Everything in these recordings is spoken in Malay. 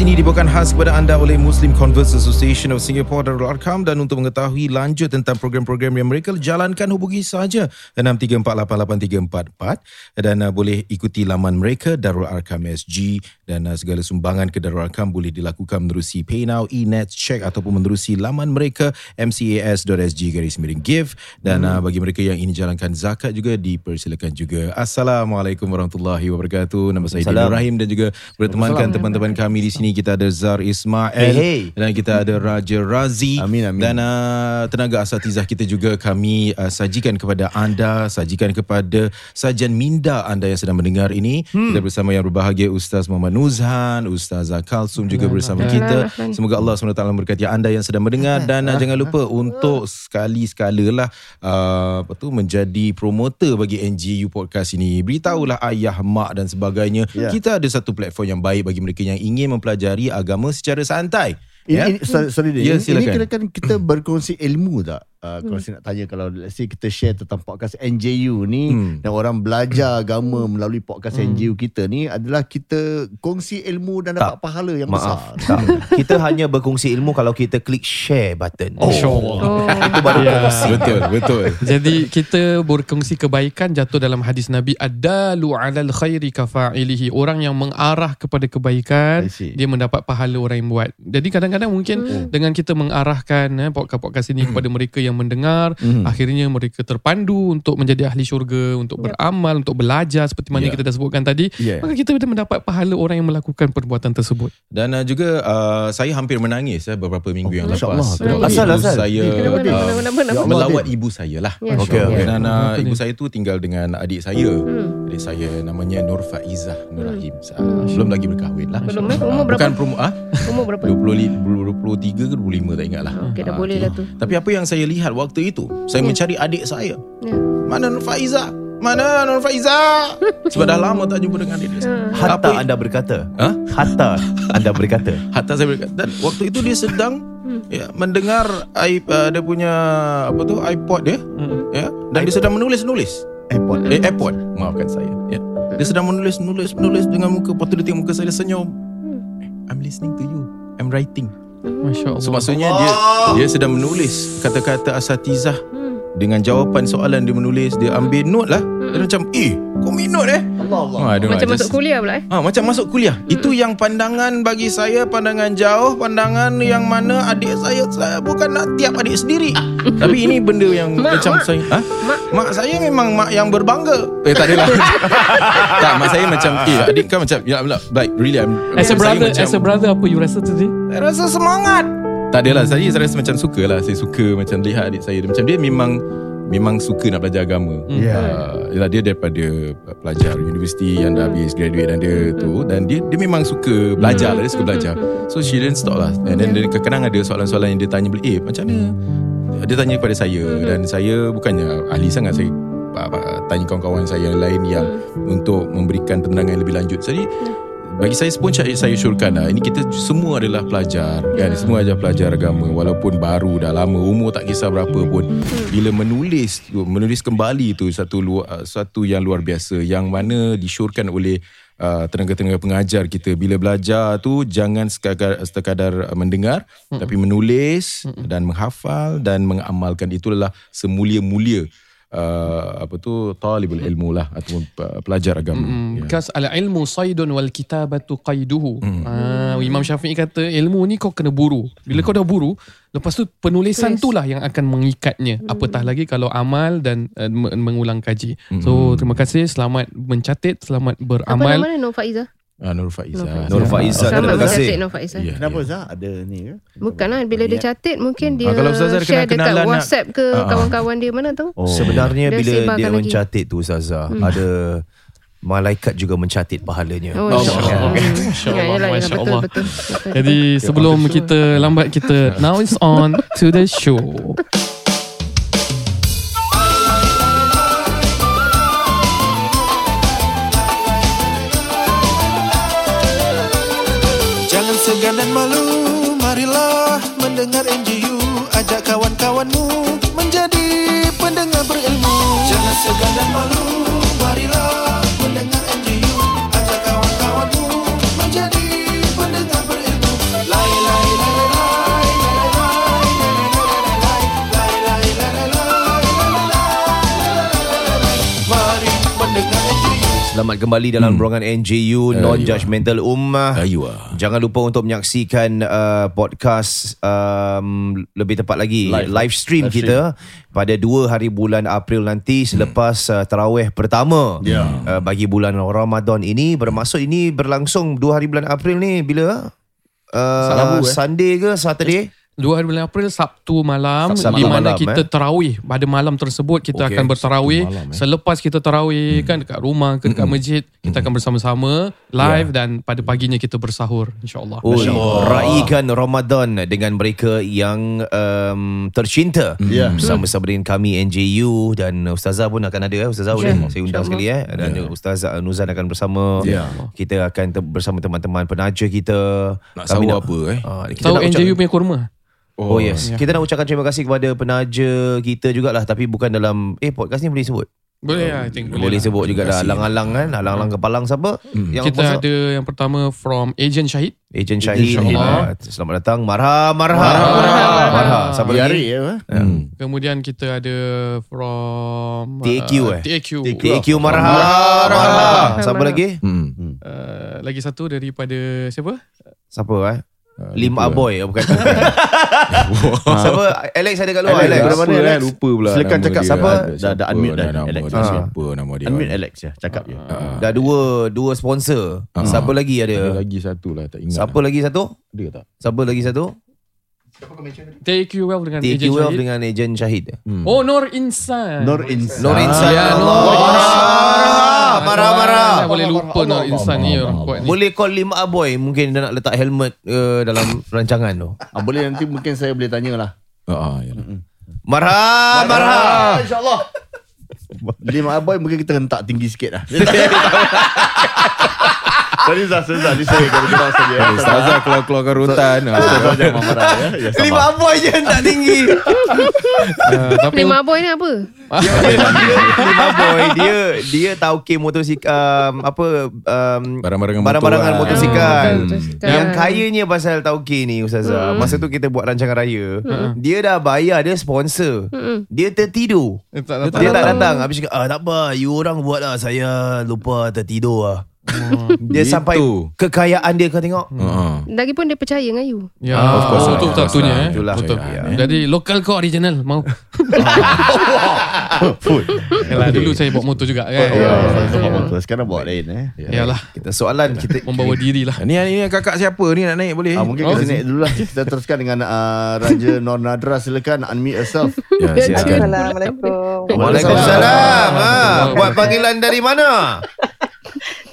Podcast ini dibawakan khas kepada anda oleh Muslim Converse Association of Singapore Darul Arkam dan untuk mengetahui lanjut tentang program-program yang mereka jalankan hubungi saja 63488344 dan uh, boleh ikuti laman mereka Darul Arkam SG dan uh, segala sumbangan ke Darul Arkam boleh dilakukan menerusi PayNow, eNets, Check ataupun menerusi laman mereka mcas.sg garis miring give dan uh, bagi mereka yang ingin jalankan zakat juga dipersilakan juga. Assalamualaikum warahmatullahi wabarakatuh. Nama saya Dini Rahim dan juga bertemankan teman-teman kami di sini kita ada Zar Ismail Hey, hey. dan kita ada Raja Razi Amin, amin. dan uh, tenaga asatizah kita juga kami uh, sajikan kepada anda sajikan kepada sajian minda anda yang sedang mendengar ini hmm. kita bersama yang berbahagia Ustaz Muhammad Nuzhan Ustaz Kalsum juga bersama kita semoga Allah SWT memberkati anda yang sedang mendengar dan uh, jangan lupa untuk sekali-sekala lah uh, apa tu menjadi promoter bagi NGU podcast ini beritahulah ayah mak dan sebagainya Ya. kita ada satu platform yang baik bagi mereka yang ingin mempelajari agama secara santai Ini, Ya. ini sorry, sorry. Ya, ini, kira kan kita berkongsi ilmu tak? Uh, kalau saya nak tanya kalau let's say kita share tentang podcast NJU ni Hmm. dan orang belajar agama melalui podcast NJU kita ni adalah kita kongsi ilmu dan dapat Tak. pahala yang Maaf besar. tak. Kita hanya berkongsi ilmu Kalau kita klik share button Oh. Itu baru kongsi betul betul Jadi kita berkongsi kebaikan jatuh dalam hadis Nabi adalu alal khairi kafa'ilihi. Orang yang mengarah kepada kebaikan dia mendapat pahala orang yang buat. Jadi kadang-kadang mungkin dengan kita mengarahkan eh, podcast-podcast ini kepada mereka yang mendengar, akhirnya mereka terpandu untuk menjadi ahli syurga, untuk beramal, untuk belajar seperti mana Ya. kita dah sebutkan tadi. Ya. Maka kita mendapat pahala orang yang melakukan perbuatan tersebut. Dan uh, juga uh, saya hampir menangis eh, beberapa minggu yang Masya lepas. Allah. Asal, ibu asal. Saya uh, Kenapa, kenapa, kenapa? melawat ibu saya lah. Ya, okey. Dan uh, ibu saya tu tinggal dengan adik saya. Hmm. Adik saya namanya Nur Faizah Nur Rahim. Uh, belum lagi berkahwin lah. Belum, eh? Umur berapa? Bukan ah Umur berapa? 20, 23 ke 25 tak ingat lah. Okey, dah Ah, boleh lah tu. Tapi apa yang saya lihat waktu itu, saya mencari adik saya. Ya. Mana Nur Faizah? Mana Nur Faizah? Sebab dah lama tak jumpa dengan adik saya. Hatta Apa- anda berkata. Ha? Hatta anda berkata. Hatta saya berkata. Dan waktu itu dia sedang ya, mendengar i, uh, dia punya apa tu iPod dia ya. Dan dia sedang menulis-nulis. Airport. eh iPod maafkan saya ya. Dia sedang menulis-nulis menulis dengan muka lepas tu dia tengok muka saya dia senyum. I'm listening to you. I'm writing Masya Allah. so maksudnya dia dia sedang menulis kata-kata asatizah dengan jawapan soalan dia menulis dia ambil note lah. Dia macam eh kau note eh Allah Allah. Ah, know, Macam masuk just- kuliah pula eh. Ah, macam masuk kuliah. Itu yang pandangan bagi saya pandangan jauh, pandangan yang mana adik saya saya bukan nak tiap adik sendiri. Tapi ini benda yang Mak, macam mak. saya, ha? Mak. Mak saya memang mak yang berbangga. Eh tak adalah. tak, mak saya macam eh adik kan macam ya Allah, like really I'm As a brother, macam, as a brother apa you rasa tadi? saya rasa semangat. Tak adalah saya saya rasa macam suka lah Saya suka macam lihat adik saya Dia Macam dia memang Memang suka nak belajar agama. Ya. uh, dia daripada Pelajar universiti Yang dah habis graduate Dan dia tu. Dan dia dia memang suka Belajar lah Dia suka belajar. So she didn't stop lah. And then dia kadang-kadang ada soalan-soalan Yang dia tanya balik Eh macam mana? Dia tanya kepada saya. Dan saya bukannya Ahli sangat Saya tanya kawan-kawan saya yang lain Yang untuk memberikan penerangan yang lebih lanjut. Jadi bagi saya pun saya, syurkan lah. Ini kita semua adalah pelajar kan? Semua adalah pelajar agama. Walaupun baru dah lama Umur tak kisah berapa pun. Bila menulis Menulis kembali tu Satu luar, satu yang luar biasa. Yang mana disyurkan oleh uh, Tenaga-tenaga pengajar kita. Bila belajar tu Jangan sekadar, sekadar mendengar Tapi menulis Dan menghafal Dan mengamalkan. Itulah semulia-mulia uh, Apa tu Talibul ilmu lah Ataupun uh, pelajar agama Hmm, Ya. Kas al ilmu saydun wal kitabatu qaiduhu. Ah, Imam Syafi'i kata ilmu ni kau kena buru. Bila kau dah buru, lepas tu penulisan Tulis. tu lah yang akan mengikatnya. Apatah lagi kalau amal dan uh, me- mengulang kaji. So terima kasih selamat mencatat, selamat Apa beramal. nama dia? Nur Faizah. Ah, Nur Faizah. Nur Faizah Selamat terima kasih mencatat Nur Faizah. Ya, Kenapa ya. Zah ada ni ke? Bukan lah Bila dia catat Mungkin dia Ah, kalau Ustazah Share kenal- dekat kenalan nak- WhatsApp ke Ah, ah. Kawan-kawan dia mana tu Oh. Sebenarnya Dia bila dia lagi. mencatat tu Ustazah Ada malaikat juga mencatat pahalanya. Oh, Allah. insyaAllah. Masya Ya, Allah, yalah, yalah, Masya betul, betul, betul. Jadi sebelum kita lambat kita now it's on to the show. Marilah mendengar NGU Ajak kawan-kawanmu Menjadi pendengar berilmu. Jangan segan dan malu Marilah Selamat kembali dalam ruangan NJU Non-Judgmental Ummah. Ayu ah. Jangan lupa untuk menyaksikan uh, podcast um, lebih tepat lagi live, Live. live stream Live kita pada 2 hari bulan April nanti selepas uh, tarawih pertama Ya. uh, bagi bulan Ramadan ini bermaksud ini berlangsung 2 hari bulan April ni bila uh, Rabu, eh? Sunday ke Saturday 2 hari bulan April Sabtu malam Sabtu di mana malam, kita eh. tarawih pada malam tersebut kita Okey, akan bertarawih malam, eh. selepas kita tarawih kan dekat rumah ke dekat masjid kita akan bersama-sama live dan pada paginya kita bersahur insyaallah Oh, raikan Ramadan dengan mereka yang um, tercinta. Ya. Bersama-sama dengan kami NJU dan Ustazah pun akan ada eh. Ustazah boleh Ya, saya undang sekali eh. Dan Ustazah Nuzan akan bersama. Ya. Kita akan bersama teman-teman penaja kita. Nak Kami sahur apa eh? Ah, kita tahu nak NJU punya kurma Oh, yes. Kita nak ucapkan terima kasih kepada penaja kita jugalah tapi bukan dalam eh podcast ni boleh sebut. boleh lah I think Boleh, boleh, lah. sebut juga dah alang-alang kan, alang-alang kepalang siapa? Yang kita ada yang pertama from Agent Syahid Ejen Syahid. InsyaAllah. Ah, Selamat datang. Marha, marha. Marha. Marha. Siapa Di lagi? hari ya. Hmm. kemudian kita ada from TAQ, uh, eh? TAQ TAQ marha. Marha. Siapa lagi? Hmm. Uh, lagi satu daripada siapa Siapa eh? Ah, Lim lupa. Aboy bukan. siapa? Alex ada kat luar Alex, Alex. berapa mana, Alex? Lupa pula Silakan cakap dia. siapa? Ada Dah- dah unmute dah, nama Alex. dia. Ah. Siapa nama dia? Unmute Alex ya. Cakap je. Dah dua dua sponsor. Siapa lagi Ada ada? lagi satu lah tak ingat. Siapa lagi satu? Ada tak? Siapa lagi satu? TAQ Wealth dengan TAQ Agent Wealth Syahid dengan Ejen Syahid. Hmm. Oh Nur Insan Nur Insan. Nur Insan. Ya, Allah. Nur Insan. Marah, marah. Ah, Boleh lupa Nur Insan ni orang kuat ni Boleh call Lim Aboy mungkin dia nak letak helmet uh, dalam rancangan tu. Ah, boleh nanti mungkin saya boleh tanya lah. Ah, ah, yalah. Marha, marha. InsyaAllah. Lima aboy mungkin kita hentak tinggi sikit lah. Sorry Zah, sorry Zah. Ni saya kalau kita saja. Eh, Ustazah keluar-keluar karutan. Ustazah jangan marah ya. Ya, sabar. Lim Aboy je tak tinggi. uh, Tapi Lima boy ni apa? Lim Aboy dia dia tauke motosikal um, apa um, Barang-barangan barang-barangan motor lah. motosikal. Ah. Yang kayanya pasal tauke ni Ustazah. Masa tu kita buat rancangan raya. Dia dah bayar dia sponsor. Dia tertidur. Eh, tak Dia tak datang Habis cakap ah, Tak apa You orang buat lah Saya lupa tertidur lah Dia Gitu. sampai Kekayaan dia kau tengok Ah, ah. Lagipun dia percaya dengan you. Ya, Ah, of course. of Itu course satunya lah. eh. Itulah. Betul. Percayaan, eh. Jadi local ko original mau. Food. Yalah dulu saya bawa motor juga kan. Ya, bawa motor. Sekarang bawa lain eh. Yalah Kita soalan kita membawa diri lah. Ni, ni kakak siapa ni nak naik boleh? Ah, mungkin Oh. kita naik dulu lah. Kita teruskan dengan uh, Raja Nur Nadra. Silakan unmute yourself. Ya, silakan. Assalamualaikum. Waalaikumsalam ah, Buat panggilan dari mana?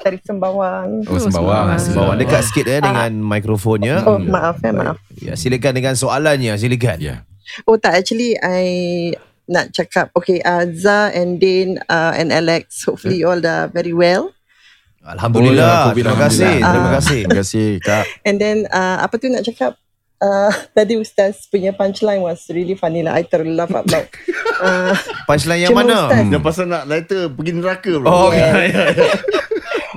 Dari Sembawang. Oh, sembawang. Bawa dekat sikit eh Dengan mikrofonnya Oh, maaf ya, maaf. Ya, silakan dengan soalannya Silakan Ya. Oh tak, actually I nak cakap, okay, uh, Zah and Dane uh, and Alex, hopefully you all dah very well. Alhamdulillah Oh, ya, Terima kasih Alhamdulillah. Terima kasih Terima kasih Kak. And then, uh, apa tu nak cakap? Uh, tadi Ustaz punya punchline was really funny lah. I terlaugh out loud. Uh, Punchline yang mana? Ustaz, Yang pasal nak lighter pergi neraka. Oh,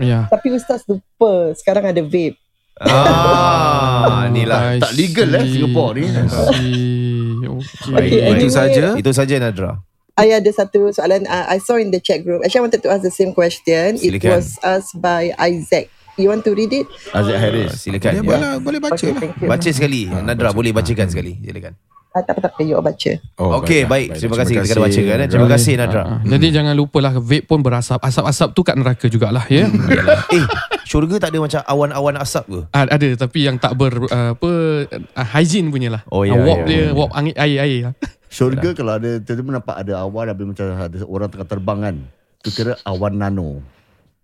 Ya. Tapi Ustaz lupa, sekarang ada vape. Ah, inilah I tak legal, eh, see. Singapore ni. Okay. Okay, Itu saja. Itu saja Nadra I ada satu soalan uh, I saw in the chat group. Actually, I wanted to ask the same question. It Silakan. was asked by Isaac. You want to read it? Aziz Harris. Silakan Ya, ya. boleh, boleh baca Okay, lah. Baca sekali Nadra boleh bacakan sekali Silakan Ah, tak apa, tak apa. You baca. Oh, Okey, baik. Terima kasih. Kita kena bacakan, eh. Terima kasih, Nadra. Ah. Jadi jangan lupalah vape pun berasap. Asap-asap tu kat neraka jugalah ya. Eh, syurga tak ada macam awan-awan asap ke? Ah, ada tapi yang tak ber uh, apa uh, hygiene punya lah. Oh, ya, Ah, walk ya, dia ya. walk angin air air lah. Syurga kalau ada tiba-tiba nampak ada awan habis macam ada orang tengah terbang kan. Tu kira awan nano.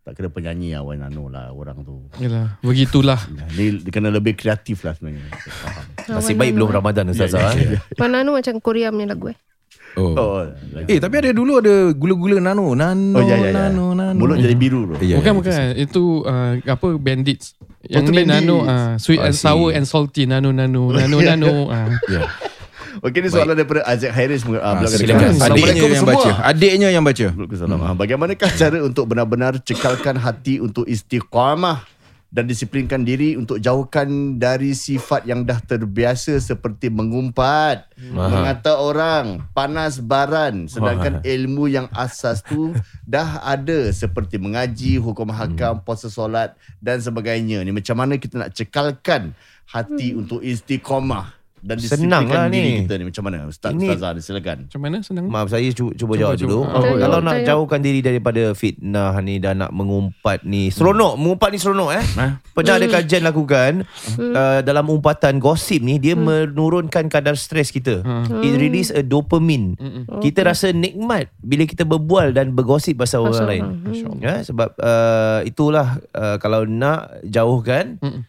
Tak kena penyanyi awal nano lah orang tu. Yalah, begitulah. Ni dia kena lebih kreatif lah sebenarnya. Faham. Nasib baik belum Ramadan Ustazah eh. Mana Nano macam Korea punya lagu eh. Oh. Oh, Eh tapi ada dulu ada gula-gula nano, nano, oh ya, ya, ya. nano, nano. Mulut jadi biru tu. Ya, bukan ya, bukan. Itu uh, apa bandits. Yang tu ni bandits. nano uh, sweet Oh, and sour and salty nano nano nano nano. Uh. Ya. Okey ni soalan daripada Azek Harris uh, belakang silakan. dekat. Adiknya Assalamualaikum yang semua. baca. Adiknya yang baca. Ah, Bagaimanakah cara untuk benar-benar cekalkan hati untuk istiqamah dan disiplinkan diri untuk jauhkan dari sifat yang dah terbiasa seperti mengumpat, mengata orang, panas baran sedangkan ilmu yang asas tu dah ada seperti mengaji, hukum hakam, puasa solat dan sebagainya. Ni macam mana kita nak cekalkan hati untuk istiqamah dan Senang lah ni. kita ni macam mana? Ustaz Ini- Ustazah ni silakan. Macam mana senang? Maaf saya cu- cuba, Cuba, jawab cuba. dulu. Oh, ya. Kalau nak jauhkan diri daripada fitnah ni dan nak mengumpat ni. Seronok, mengumpat ni seronok eh. Pernah ada kajian lakukan uh, dalam umpatan gosip ni dia menurunkan kadar stres kita. It release a dopamine. Kita rasa nikmat bila kita berbual dan bergosip pasal orang Pasal lain. orang. Ya, sebab uh, itulah uh, kalau nak jauhkan Mm-mm.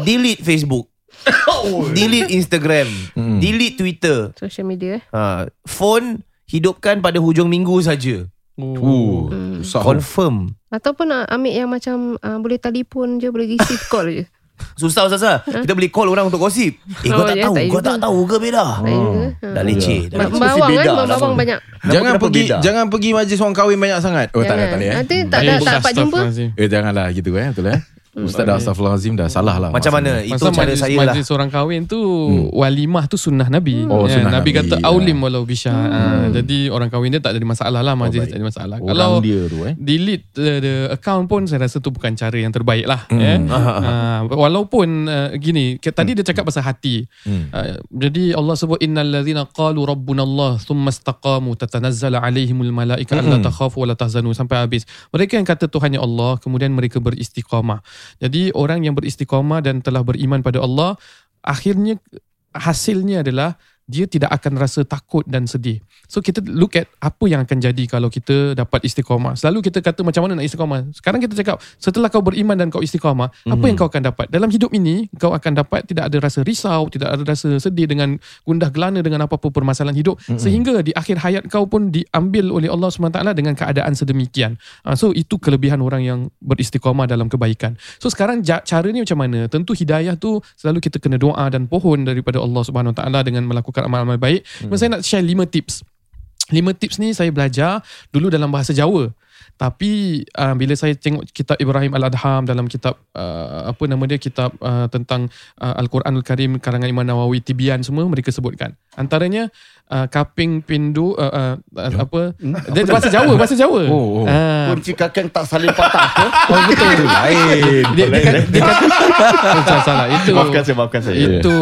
delete Facebook. delete Instagram, Mm. delete Twitter. Social media eh. Ha, phone hidupkan pada hujung minggu saja. Uh, Hmm. Confirm. Ataupun uh, ambil yang macam uh, boleh telefon je, boleh receive call je. Susah Ustazah. Kita boleh call orang untuk gosip. Eh kau Oh, tak ya, tahu, tak kau juga. tak tahu ke? Tak juga. Ha. Dah leceh. Dah Ba- leceh. mesti Bawang beda kan, bawang banyak. Jangan Kenapa pergi beda? jangan pergi majlis orang kahwin banyak sangat. Oh tak ada tak ada eh. Nanti tak, tak, tak dapat jumpa. Eh janganlah gitu eh betul eh. Ustaz dah astagfirullahalazim dah salah lah. Macam mana? Itu Pasal cara majlis, saya lah. majlis orang kahwin tu walimah tu sunnah Nabi. Oh, Ya, sunnah Nabi Nabi, kata ya. aulim walau bisya. Ah, jadi orang kahwin dia tak ada masalah lah majlis baik. tak ada masalah. Orang Kalau dia tu eh. delete the, the account pun saya rasa tu bukan cara yang terbaik lah. Hmm. Ya. Ah, walaupun uh, gini, ke- tadi dia cakap pasal hati. Hmm. Uh, jadi Allah sebut innal ladzina qalu rabbuna Allah thumma istaqamu tatanazzalu alaihimul malaika alla takhafu wa la tahzanu sampai habis. Mereka yang kata Tuhannya Allah kemudian mereka beristiqamah. Jadi orang yang beristiqamah dan telah beriman pada Allah akhirnya hasilnya adalah dia tidak akan rasa takut dan sedih. So kita look at apa yang akan jadi kalau kita dapat istiqamah. Selalu kita kata macam mana nak istiqamah. Sekarang kita cakap setelah kau beriman dan kau istiqamah, mm-hmm. apa yang kau akan dapat? Dalam hidup ini kau akan dapat tidak ada rasa risau, tidak ada rasa sedih dengan gundah gelana dengan apa-apa permasalahan hidup mm-hmm. sehingga di akhir hayat kau pun diambil oleh Allah SWT dengan keadaan sedemikian. Uh, so itu kelebihan orang yang beristiqamah dalam kebaikan. So sekarang ja- caranya macam mana? Tentu hidayah tu selalu kita kena doa dan pohon daripada Allah Subhanahu Wa Taala dengan melakukan amal-amal baik. Hmm. Saya nak share lima tips. Lima tips ni saya belajar dulu dalam bahasa Jawa. Tapi uh, bila saya tengok kitab Ibrahim Al-Adham dalam kitab uh, apa nama dia kitab uh, tentang uh, Al-Quranul Karim karangan Imam Nawawi Tibian semua mereka sebutkan. Antaranya uh, kaping pindu uh, uh, apa dia bahasa Jawa bahasa Jawa. Oh, oh. Ah, Kunci kakang tak saling patah ke? oh betul. Lain. dia, dia, dia kata salah, salah itu Maafkan saya, maafkan saya. itu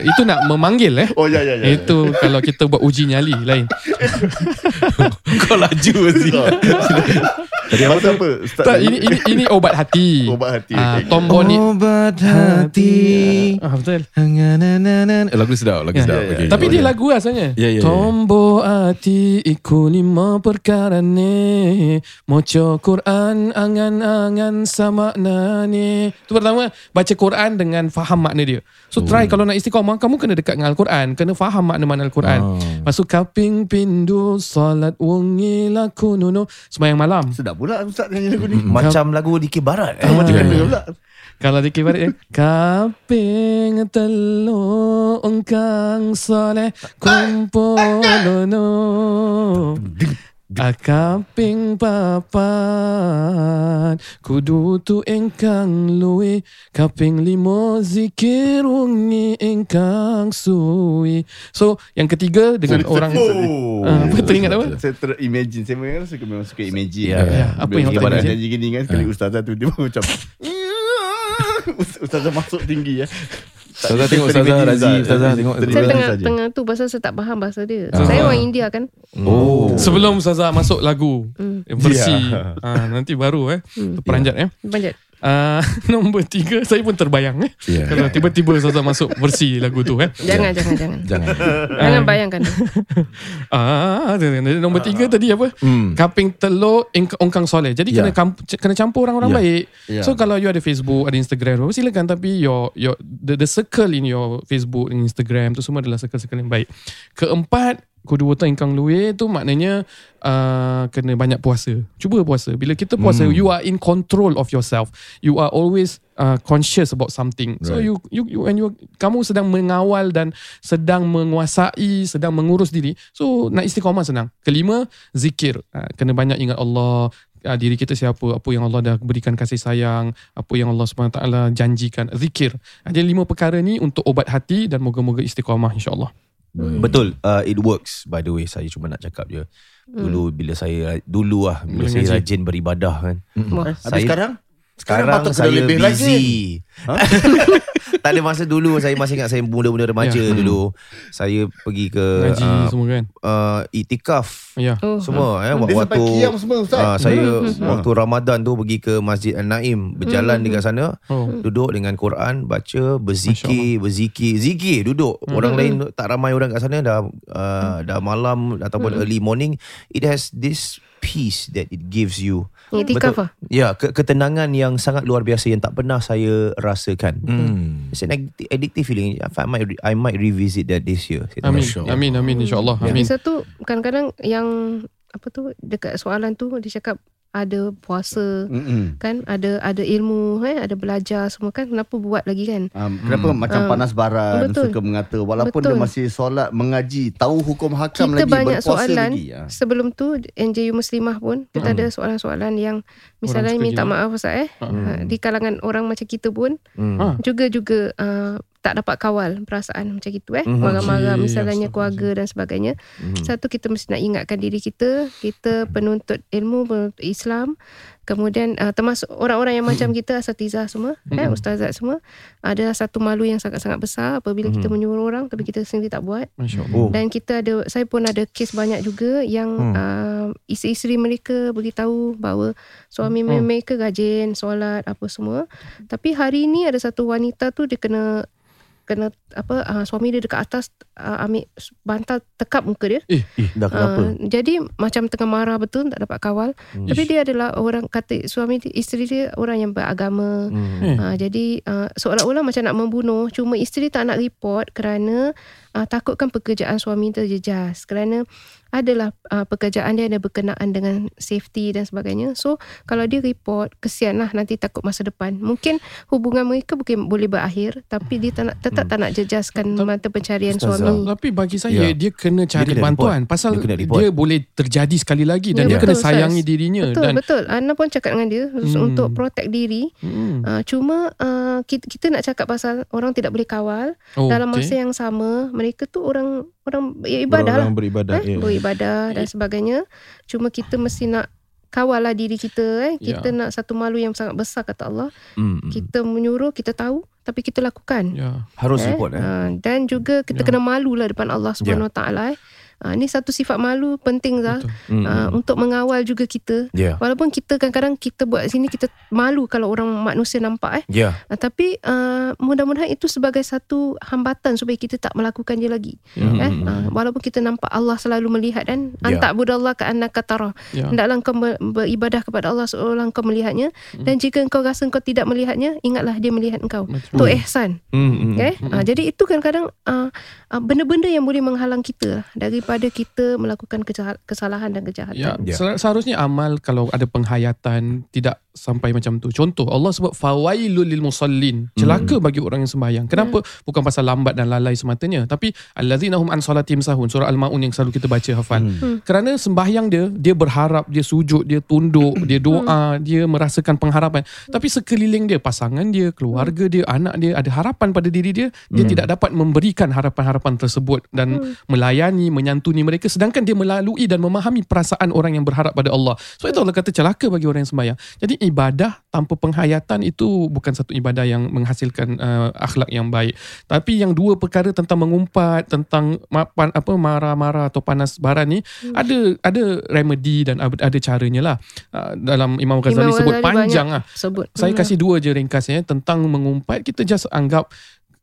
itu nak memanggil eh. Oh ya ya ya. Itu kalau kita buat uji nyali lain. Kau laju sih. Tadi apa apa? Ustaz Tak, ini ini ini obat hati. Obat hati. Ah, Okay. tombol ni. Obat hati. Ah, betul. Hanganananan. Eh, lagu sedap, lagu Ya, sedap. ya, ya. Okay, Tapi dia lagu asalnya. Ya, ya, ya. Tombo hati iku lima perkara ni Moco Quran angan-angan sama nani Itu pertama Baca Quran dengan faham makna dia So try kalau nak istiqamah Kamu kena dekat dengan Al-Quran Kena faham makna-makna Al-Quran Oh. Masuk kaping pindu Salat wengi laku nuno Semayang malam Sedap pula Ustaz nyanyi lagu ni. Macam lagu Dikir Barat. Eh? Macam kena ya. pula. Kalau di kibarat ya Kaping telu Engkang soleh Kumpolono Akaping papat Kudu tu engkang luwi Kaping limo zikir wengi engkang suwi So yang ketiga dengan Sorry, orang. Ah, apa teringat apa? Saya terimagine Saya memang suka, memang suka imagine Ya, ya. Apa yang awak imagine? janji gini kan Sekali ustazah tu Dia macam Ustazah masuk tinggi ya Ustazah tengok Ustazah Razi, Ustazah tengok. Saya tengah tengah tu pasal saya tak faham bahasa dia. Ah. Saya orang India kan. Oh. Sebelum Ustazah masuk lagu Hmm. Versi Ya. ah, Nanti baru eh Hmm. Peranjat eh Panjat. Uh, Nombor tiga Saya pun terbayang eh. Ya. Kalau tiba-tiba Ustazah masuk Versi lagu tu eh. Jangan, jangan, jangan. Jangan. Jangan bayangkan. Ah, nombor tiga tadi apa? Hmm. Kaping telur ongkang soleh. Jadi Ya. kena kamp- kena campur orang-orang Ya. baik. Ya. So kalau you ada Facebook, ada Instagram, apa, silakan tapi your your the, the circle in your Facebook Instagram tu semua adalah circle-circle yang baik. Keempat, kedua tu ingkang luwe tu maknanya uh, kena banyak puasa. Cuba puasa. Bila kita puasa, Hmm. you are in control of yourself. You are always uh, conscious about something. So Right. you you, you when you kamu sedang mengawal dan sedang menguasai, sedang mengurus diri. So nak istiqamah senang. Kelima, zikir. Uh, kena banyak ingat Allah, uh, diri kita siapa, apa yang Allah dah berikan kasih sayang, apa yang Allah SWT janjikan. Zikir. Jadi lima perkara ni untuk obat hati dan moga-moga istiqamah insyaAllah. Betul. Uh, It works By the way. Saya cuma nak cakap je. Dulu bila saya Dulu lah Bila Bila saya rajin beribadah kan. Wah. Habis Saya- sekarang? Sekarang patut saya lebih busy rajin. Ha? Tak ada masa dulu Saya masih ingat Saya muda-muda remaja Ya. dulu Saya pergi ke Ngaji uh, semua kan. uh, Itikaf Ya. Oh. Semua eh, Dia sampai Waktu kiam semua Ustaz. Ah, saya waktu Ramadan tu pergi ke Masjid An-Naim, berjalan dekat sana, Oh. duduk dengan Quran, baca, berzikir, berzikir, zikir duduk. Orang lain tak ramai orang kat sana dah uh, dah malam ataupun early morning. It has this peace that it gives you. Iktikaf Betul. ah? Ya, ke- ketenangan yang sangat luar biasa yang tak pernah saya rasakan. Hmm. It's an addictive, addictive feeling. I might re- I might revisit that this year. Amin. Allah. Amin. Amin. InsyaAllah. Lagi Amin. satu kadang-kadang yang apa tu dekat soalan tu dia cakap ada puasa Mm-mm. kan ada ada ilmu eh ada belajar semua kan kenapa buat lagi kan Um, kenapa macam Um, panas baran betul. suka mengata walaupun Betul. dia masih solat mengaji tahu hukum hakam kita lagi banyak berpuasa soalan lagi ya. sebelum tu NJU Muslimah pun kita ada soalan-soalan yang misalnya minta maaf Ustaz eh uh, di kalangan orang macam kita pun Hmm. Ah. juga juga uh, tak dapat kawal perasaan macam itu eh Mhm. marah-marah misalnya astagfirullah. keluarga dan sebagainya Mhm. satu kita mesti nak ingatkan diri kita kita penuntut ilmu penuntut Islam kemudian uh, termasuk orang-orang yang macam kita asatizah semua eh ustazat semua ada satu malu yang sangat-sangat besar apabila kita menyuruh orang tapi kita sendiri tak buat. Oh. dan kita ada saya pun ada kes banyak juga yang Hmm. uh, isteri-isteri mereka beritahu bahawa suami Hmm. mereka rajin solat apa semua tapi hari ni ada satu wanita tu dia kena kena apa uh, suami dia dekat atas uh, ambil bantal tekap muka dia. Eh, Eh, dah kenapa? Uh, jadi macam tengah marah betul tak dapat kawal. Hmm. tapi dia adalah orang kata suami dia, isteri dia orang yang beragama. Hmm. Eh. Uh, jadi uh, seolah-olah macam nak membunuh. Cuma isteri tak nak report kerana uh, takutkan pekerjaan suami terjejas. Kerana adalah uh, pekerjaan dia ada berkenaan dengan safety dan sebagainya. So kalau dia report kesianlah nanti takut masa depan. Mungkin hubungan mereka mungkin boleh berakhir tapi dia tak nak, tetap tak nak jejaskan Tapi- mata pencarian Ustazah, suami Tapi bagi saya Ya. dia kena cari kena bantuan report. pasal Dia dia, kena boleh terjadi sekali lagi dan Ya, dia kena betul, sayangi Ustaz. dirinya betul dan betul Ana pun cakap dengan dia Hmm. untuk protect diri Hmm. Uh, cuma uh, kita, kita nak cakap pasal orang tidak boleh kawal Oh, dalam masa yang sama mereka tu orang orang beribadah lah Orang beribadah. eh, ya. beribadah dan sebagainya cuma kita mesti nak kawal lah diri kita eh kita Ya. nak satu malu yang sangat besar kata Allah Hmm. kita menyuruh kita tahu tapi kita lakukan Ya. Harus report eh. Ah, dan juga kita Ya. kena malu lah depan Allah Subhanahu Wa Taala eh Ah, ni satu sifat malu penting lah Betul. Hmm. uh, untuk mengawal juga kita Ya. walaupun kita kadang-kadang kita buat sini kita malu kalau orang manusia nampak eh Ya. Uh, tapi uh, mudah-mudahan itu sebagai satu hambatan supaya kita tak melakukan dia lagi. Ya. Eh? Uh, walaupun kita nampak Allah selalu melihat dan Ya. antak budallah ka annaka tara. Ya. Hendaklah engkau ber- beribadah kepada Allah seolah engkau melihatnya dan jika engkau rasa engkau tidak melihatnya ingatlah dia melihat engkau. Tu ihsan. Hmm. hmm. Okay? Uh, jadi itu kadang-kadang uh, uh, benda-benda yang boleh menghalang kita lah daripada kita melakukan kejahat- kesalahan dan kejahatan. Ya, Ya. se- seharusnya amal kalau ada penghayatan tidak sampai macam tu. Contoh Allah sebut fawailul lil musallin. Celaka bagi orang yang sembahyang. Kenapa? Bukan pasal lambat dan lalai sematanya, tapi allazina hum an salatihim sahun surah al-maun yang selalu kita baca hafal. Kerana sembahyang dia, dia berharap, dia sujud, dia tunduk, dia doa, dia merasakan pengharapan. Tapi sekeliling dia, pasangan dia, keluarga dia, anak dia ada harapan pada diri dia, dia tidak dapat memberikan harapan-harapan tersebut dan melayani, menyantuni mereka sedangkan dia melalui dan memahami perasaan orang yang berharap pada Allah. So itu Allah kata celaka bagi orang yang sembahyang. Jadi ibadah tanpa penghayatan itu bukan satu ibadah yang menghasilkan uh, akhlak yang baik. Tapi yang dua perkara tentang mengumpat, tentang ma- pan, apa marah-marah atau panas baran ni Hmm. ada ada remedy dan ada, caranya lah. Uh, dalam Imam Ghazali Imam sebut Ghazali panjang lah. sebut. Saya Hmm. kasih dua je ringkasnya tentang mengumpat kita just anggap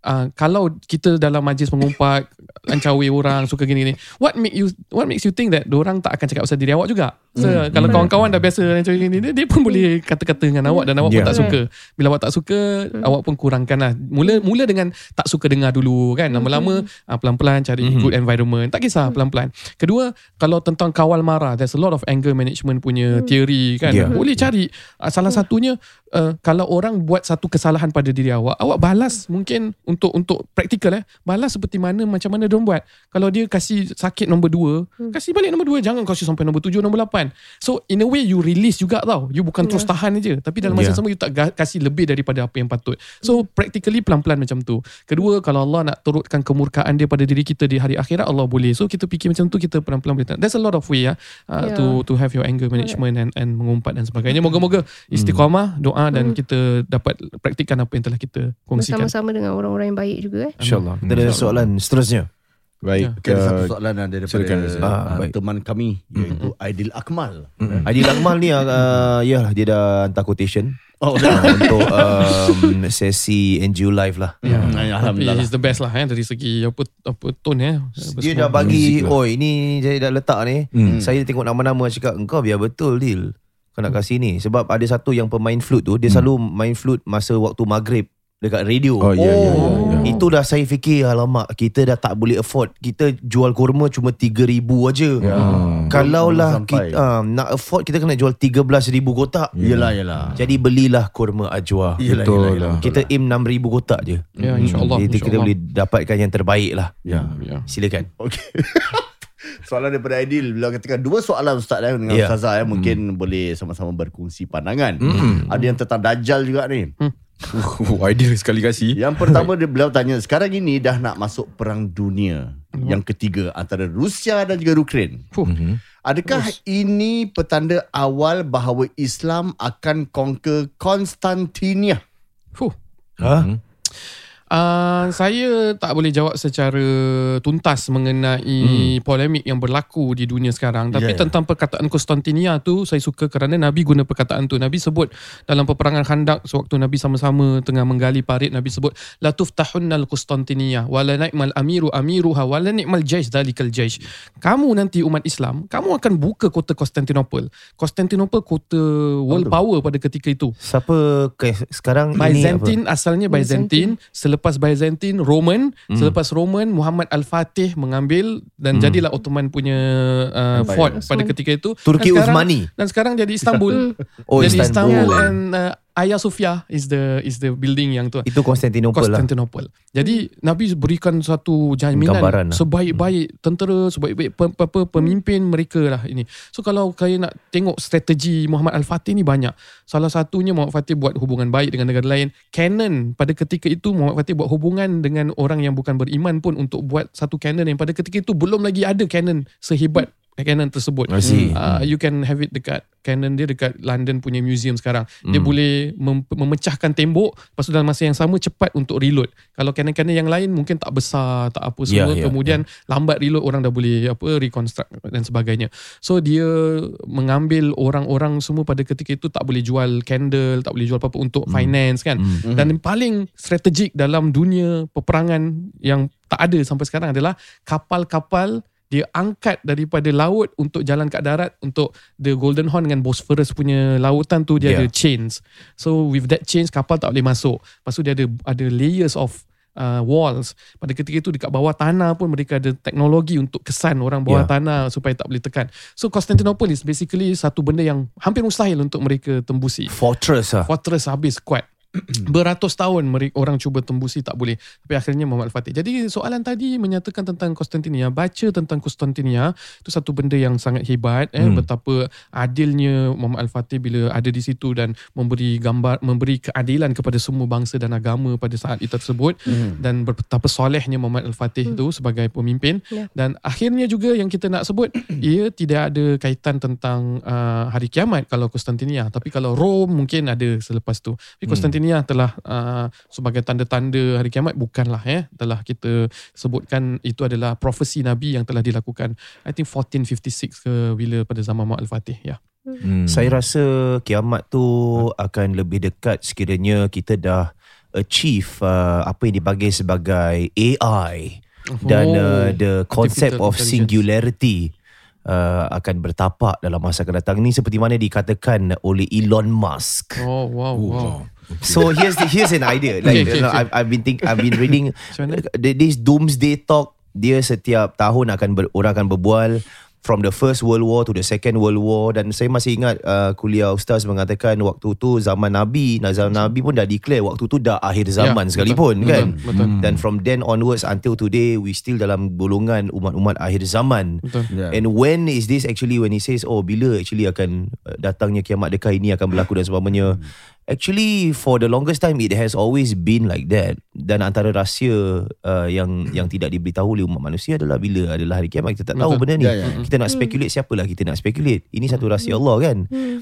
uh, kalau kita dalam majlis mengumpat lancawi orang suka gini-gini what make you what makes you think that orang tak akan cakap pasal diri awak juga? So, Hmm. kalau kawan-kawan dah biasa lancawi gini dia, dia pun boleh kata-kata dengan awak dan awak pun Yeah. tak suka. Bila awak tak suka awak pun kurangkan lah. Mula mula dengan tak suka dengar dulu kan. Lama-lama uh, pelan-pelan cari good environment. Tak kisah pelan-pelan. Kedua kalau tentang kawal marah there's a lot of anger management punya teori kan. Yeah. boleh cari. Uh, salah satunya uh, kalau orang buat satu kesalahan pada diri awak awak balas mungkin untuk untuk praktikal eh. Balas seperti mana macam mana dia buat. Kalau dia kasih sakit nombor dua kasih balik nombor dua. Jangan kasih sampai nombor tujuh nombor lapan. So in a way you release juga tau. You bukan terus tahan je tapi dalam masa Yeah. sama you tak kasih lebih daripada apa yang patut. So practically pelan-pelan macam tu. Kedua kalau Allah nak turutkan kemurkaan dia pada diri kita di hari akhirat Allah boleh. So kita fikir macam tu kita pelan-pelan boleh. There's a lot of way ya uh, Yeah. to to have your anger management and and mengumpat dan sebagainya. Moga-moga istiqamah doa dan kita dapat praktikkan apa yang telah kita kongsikan. Bersama-sama dengan orang-orang yang baik juga eh. InsyaAllah. Kita ada soalan seterusnya. Baik. Okay, ada satu uh, soalan uh, daripada silakan, uh, Ah, baik. teman kami iaitu Aidil Akmal. Aidil Akmal ni uh, ya dia dah hantar quotation Oh, uh, untuk um, sesi NGO live lah. Ya, Tapi alhamdulillah. he's the best lah eh, dari segi apa apa tone eh. Dia Semua. dah bagi Music lah. Oh ini saya dah letak ni Hmm. Saya tengok nama-nama Cakap engkau biar betul Dil Kau nak kasih ni Sebab ada satu yang pemain flute tu Dia selalu main flute Masa waktu maghrib Dekat radio Oh, ya, ya, ya, ya. Itu dah saya fikir Alamak Kita dah tak boleh afford Kita jual kurma Cuma 3,000 aja Ya. Kalau Belum lah sampai. kita, uh, Nak afford Kita kena jual 13,000 kotak Yelah, yelah. Jadi belilah kurma ajwa Yelah, Betul yelah, lah. yelah. Kita aim 6,000 kotak je Ya insyaAllah. Jadi kita insyaAllah. boleh dapatkan yang terbaik lah Ya. Ya. Silakan Okey. Soalan daripada Aidil Bila katakan dua soalan Ustaz eh, dengan Ya. Ustazah eh, Mungkin boleh sama-sama berkongsi pandangan Hmm. Ada yang tentang Dajjal juga ni Oh, ideal sekali kasih. Yang pertama dia beliau tanya Sekarang ini dah nak masuk perang dunia Yang ketiga Antara Rusia dan juga Ukraine Fuh. Mhm. Adakah ini petanda awal bahawa Islam akan conquer Konstantinia? Fuh. Ha? Mhm. Uh, saya tak boleh jawab secara tuntas mengenai hmm. polemik yang berlaku di dunia sekarang. Tapi Ya, ya. tentang perkataan Konstantinia tu saya suka kerana Nabi guna perkataan tu. Nabi sebut dalam peperangan Khandak sewaktu Nabi sama-sama tengah menggali parit Nabi sebut la tuftahunnal Konstantinia wala ni'mal amiru amiruha wala ni'mal jaish dalikal jaish. Kamu nanti umat Islam, kamu akan buka kota Konstantinopel. Konstantinopel kota world power pada ketika itu. Siapa ke, sekarang ini apa? Byzantine asalnya Byzantine, selepas Byzantine Roman, Hmm. selepas Roman Muhammad Al-Fatih mengambil dan jadilah Ottoman punya uh, fort pada ketika itu. Turki Dan sekarang- Uthmani. Dan sekarang jadi Istanbul. Oh, jadi Istanbul. Istanbul and uh, Hagia Sophia is the is the building yang tu. Itu Konstantinopel lah. Konstantinopel. Jadi Nabi berikan satu jaminan Gambaran lah. sebaik-baik tentera, sebaik-baik pe, pe, pe, pemimpin mereka lah ini. So kalau kalian nak tengok strategi Muhammad Al-Fatih ni banyak. Salah satunya Muhammad Fatih buat hubungan baik dengan negara lain. Canon pada ketika itu Muhammad Fatih buat hubungan dengan orang yang bukan beriman pun untuk buat satu canon yang pada ketika itu belum lagi ada canon sehebat canon tersebut. See. Uh, you can have it dekat Canon dia dekat London punya museum sekarang. Dia Hmm. boleh mem- memecahkan tembok lepas tu dalam masa yang sama cepat untuk reload. Kalau Canon-Canon yang lain mungkin tak besar, tak apa semua. ya, Kemudian lambat reload orang dah boleh apa reconstruct dan sebagainya. So dia mengambil orang-orang semua pada ketika itu tak boleh jual candle, tak boleh jual apa-apa untuk finance kan. Hmm. Dan yang paling strategik dalam dunia peperangan yang tak ada sampai sekarang adalah kapal-kapal dia angkat daripada laut untuk jalan kat darat untuk the Golden Horn dengan Bosphorus punya lautan tu dia Yeah. ada chains. So with that chains kapal tak boleh masuk. Lepas tu dia ada ada layers of uh, walls. Pada ketika itu dekat bawah tanah pun mereka ada teknologi untuk kesan orang bawah Yeah. tanah supaya tak boleh tekan. So Constantinople is basically satu benda yang hampir mustahil untuk mereka tembusi. Fortress lah. Fortress habis kuat. beratus tahun orang cuba tembusi tak boleh tapi akhirnya Muhammad Al-Fatih. Jadi soalan tadi menyatakan tentang Konstantinia baca tentang Konstantinia itu satu benda yang sangat hebat eh Hmm. betapa adilnya Muhammad Al-Fatih bila ada di situ dan memberi gambar memberi keadilan kepada semua bangsa dan agama pada saat itu tersebut. Dan betapa solehnya Muhammad Al-Fatih itu sebagai pemimpin. Ya. dan akhirnya juga yang kita nak sebut ia tidak ada kaitan tentang uh, hari kiamat kalau Konstantinia tapi kalau Rom mungkin ada selepas tu. Tapi Konstantinia telah uh, sebagai tanda-tanda hari kiamat bukanlah eh telah kita sebutkan itu adalah profesi nabi yang telah dilakukan I think 1456 ke bila pada zaman Muhammad Al-Fatih ya Hmm. Saya rasa kiamat tu akan lebih dekat sekiranya kita dah achieve uh, apa yang dipanggil sebagai AI dan uh, the concept of singularity uh, akan bertapak dalam masa akan datang ni seperti mana dikatakan oleh Elon Musk. oh wow Oh, wow wow. So here's the, here's an idea. Like Okay, okay, you know, okay. I've, I've been think I've been reading this doomsday talk. Dia setiap tahun akan ber, orang akan berbual from the first world war to the second world war dan saya masih ingat uh, kuliah ustaz mengatakan waktu tu zaman nabi zaman nabi pun dah declare waktu tu dah akhir zaman Ya, sekalipun betul, kan betul, betul. dan from then onwards until today we still dalam golongan umat-umat akhir zaman betul Yeah. And when is this actually when he says oh bila actually akan uh, datangnya kiamat dekat ini akan berlaku dan sebagainya actually for the longest time it has always been like that. Dan antara rahsia uh, yang yang tidak diberitahu oleh umat manusia adalah bila adalah hari kiamat kita tak tahu benda ni. Ya, ya. kita nak speculate siapalah kita nak speculate. Ini satu rahsia Allah kan?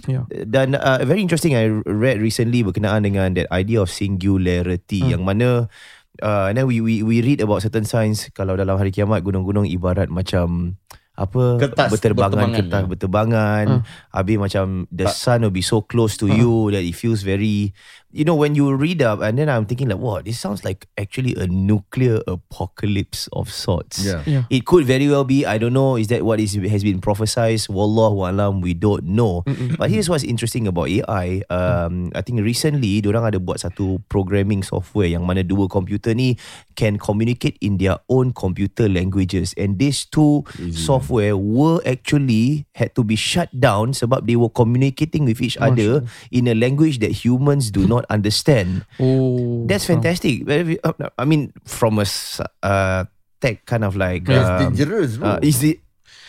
Ya. Dan uh, very interesting I read recently berkenaan dengan that idea of singularity Hmm. yang mana uh, and then we we we read about certain signs kalau dalam hari kiamat gunung-gunung ibarat macam apa Kertas, berterbangan berterbangan, kertas ya. berterbangan Hmm. habis macam the sun will be so close to you that it feels very you know when you read up and then I'm thinking like wow this sounds like actually a nuclear apocalypse of sorts Yeah. ya It could very well be. I don't know. Is that what is has been prophesized? Wallahu alam. We don't know. But here's what's interesting about AI. Um, I think recently, orang ada buat satu programming software yang mana dua komputer ni can communicate in their own computer languages. And these two software were actually had to be shut down sebab they were communicating with each other in a language that humans do not understand. oh That's fantastic. Very- uh, I mean, from a s- uh, tech kind of like It's um, dangerous bro. uh, is it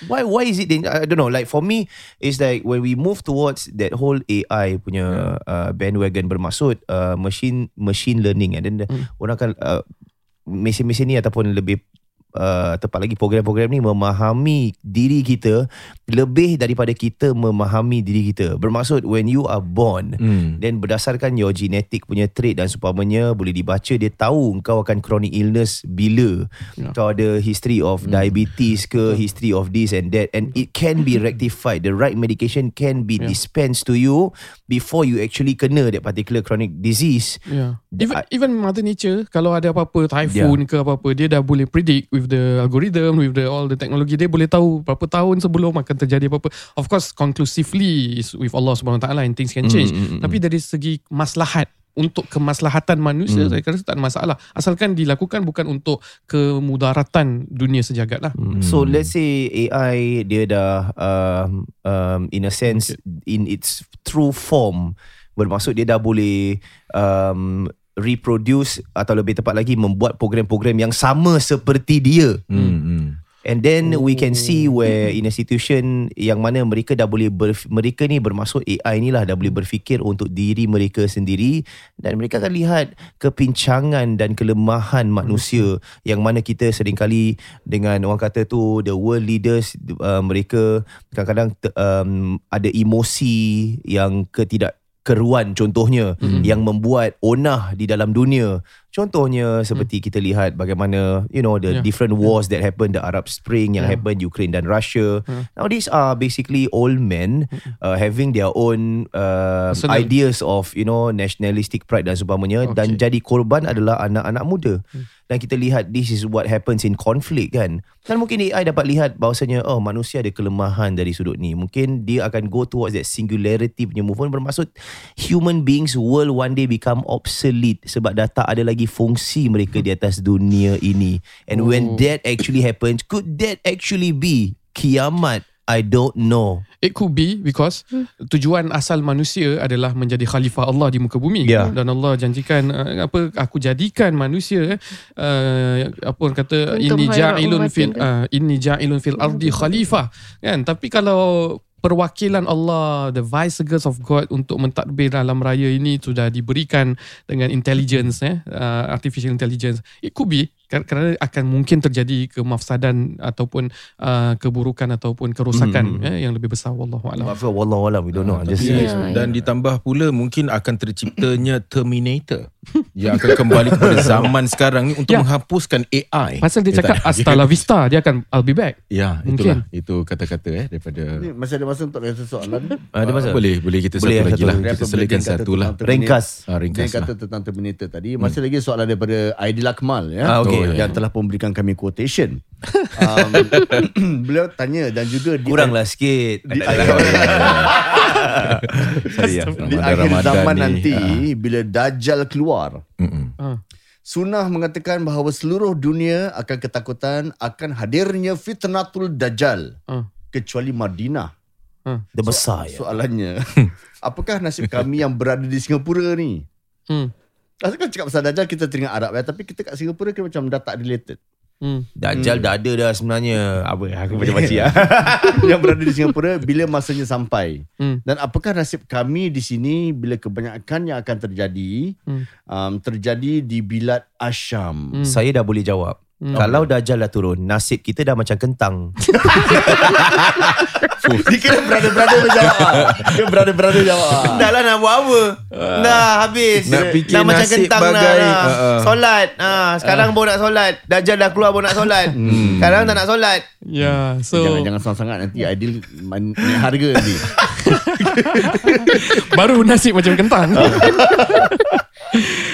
why why is it I don't know like for me it's like when we move towards that whole AI punya uh, bandwagon bermaksud uh, machine machine learning and then the, orang akan uh, mesin-mesin ni ataupun lebih Uh, tepat lagi program-program ni memahami diri kita lebih daripada kita memahami diri kita. Bermaksud when you are born Hmm. then berdasarkan your genetic punya trait dan seumpamanya boleh dibaca dia tahu kau akan chronic illness bila Ya. kau ada history of diabetes ke history of this and that and it can be rectified the right medication can be Ya. dispensed to you before you actually kena that particular chronic disease Yeah. Even I- even Mother Nature kalau ada apa-apa typhoon ke apa-apa dia dah boleh predict with the algorithm with the all the technology dia boleh tahu berapa tahun sebelum akan terjadi apa-apa. Of course conclusively is with Allah Subhanahu Wa Taala and things can change. Tapi dari segi maslahat untuk kemaslahatan manusia saya rasa tak ada masalah asalkan dilakukan bukan untuk kemudaratan dunia sejagat lah. So let's say AI dia dah um, um, in a sense in its true form bermaksud dia dah boleh um, reproduce atau lebih tepat lagi membuat program-program yang sama seperti dia. Hmm. hmm. And then we can see where in a situation yang mana mereka dah boleh ber, mereka ni bermaksud AI ni lah dah boleh berfikir untuk diri mereka sendiri dan mereka akan lihat kepincangan dan kelemahan manusia yang mana kita seringkali dengan orang kata tu the world leaders uh, mereka kadang-kadang um, ada emosi yang ketidak keruan contohnya mm-hmm. yang membuat onah di dalam dunia contohnya seperti mm. kita lihat bagaimana you know the Yeah. different wars that happened the Arab Spring yang Yeah. happened Ukraine dan Russia. Now these are basically old men uh, having their own uh, ideas of you know nationalistic pride dan sebagainya okay. dan jadi korban adalah anak-anak muda. Dan kita lihat this is what happens in conflict kan? Dan mungkin AI dapat lihat bahawasanya oh manusia ada kelemahan dari sudut ni. Mungkin dia akan go towards that singularity punya movement. Bermaksud human beings will one day become obsolete sebab dah tak ada lagi fungsi mereka di atas dunia ini. And when Oh. that actually happens could that actually be kiamat? I don't know. It could be because tujuan asal manusia adalah menjadi khalifah Allah di muka bumi. Ya. dan Allah janjikan uh, apa aku jadikan manusia eh, uh, apa orang kata Untuk inni khairat ja'ilun fil uh, inni ja'ilun fil ardi khalifah. Kan? Tapi kalau perwakilan Allah the vice of God untuk mentadbir alam raya ini sudah diberikan dengan intelligence eh uh, artificial intelligence. It could be kerana akan mungkin terjadi kemafsadan ataupun uh, keburukan ataupun kerosakan eh, yang lebih besar wallahu a'lam Maaf wallahu alam we don't know. Just Tapi, Ya, dan ditambah pula mungkin akan terciptanya Terminator yang akan kembali kepada zaman sekarang ni untuk Ya. menghapuskan AI. Pasal dia cakap hasta la vista dia akan I'll be back. Ya, Mungkin. itulah itu kata-kata eh daripada Ni masih ada masa untuk rasa soalan. Ada masa? boleh boleh kita Boleh, satu lagi lah. Kita selitkan satu lah. Ringkas. Ah, Dia ringkas kata lah. tentang Terminator tadi. Masih lagi soalan daripada Aidil Akmal ya. Ah, okey. Ya. Yang telah memberikan kami quotation. um, beliau tanya dan juga di, Kuranglah sikit. di, Sorry ya. di akhir Ramadan zaman ni, nanti ah. bila Dajjal keluar Mm-mm. Ah. Sunnah mengatakan bahawa seluruh dunia akan ketakutan akan hadirnya fitnatul Dajjal Ah. kecuali Madinah. Dia besar ya. Soalannya, apakah nasib kami yang berada di Singapura ni? Hmm. Asal kan cakap pasal Dajjal kita teringat Arab ya, tapi kita kat Singapura kita macam dah tak related. Hmm. Dajjal dah ada dah sebenarnya. Apa aku baca-baca ya. yang berada di Singapura bila masanya sampai. Hmm. Dan apakah nasib kami di sini bila kebanyakan yang akan terjadi Hmm. um, terjadi di Bilad Asyam. Hmm. Saya dah boleh jawab. Hmm. Kalau Dajjal dah turun, nasib kita dah macam kentang. Dia kira brother-brother menjawab. Dia brother-brother jawab. dah lah nak buat apa? Dah habis. Nak fikir dah macam nasib kentang dah. bagai, dah. uh, uh. Solat. Ha, sekarang baru nak solat. Dajjal dah keluar baru nak solat. Sekarang tak nak solat. Yeah, so Jangan jangan sangat-sangat nanti Aidil man- naik harga nanti. baru nasib macam kentang.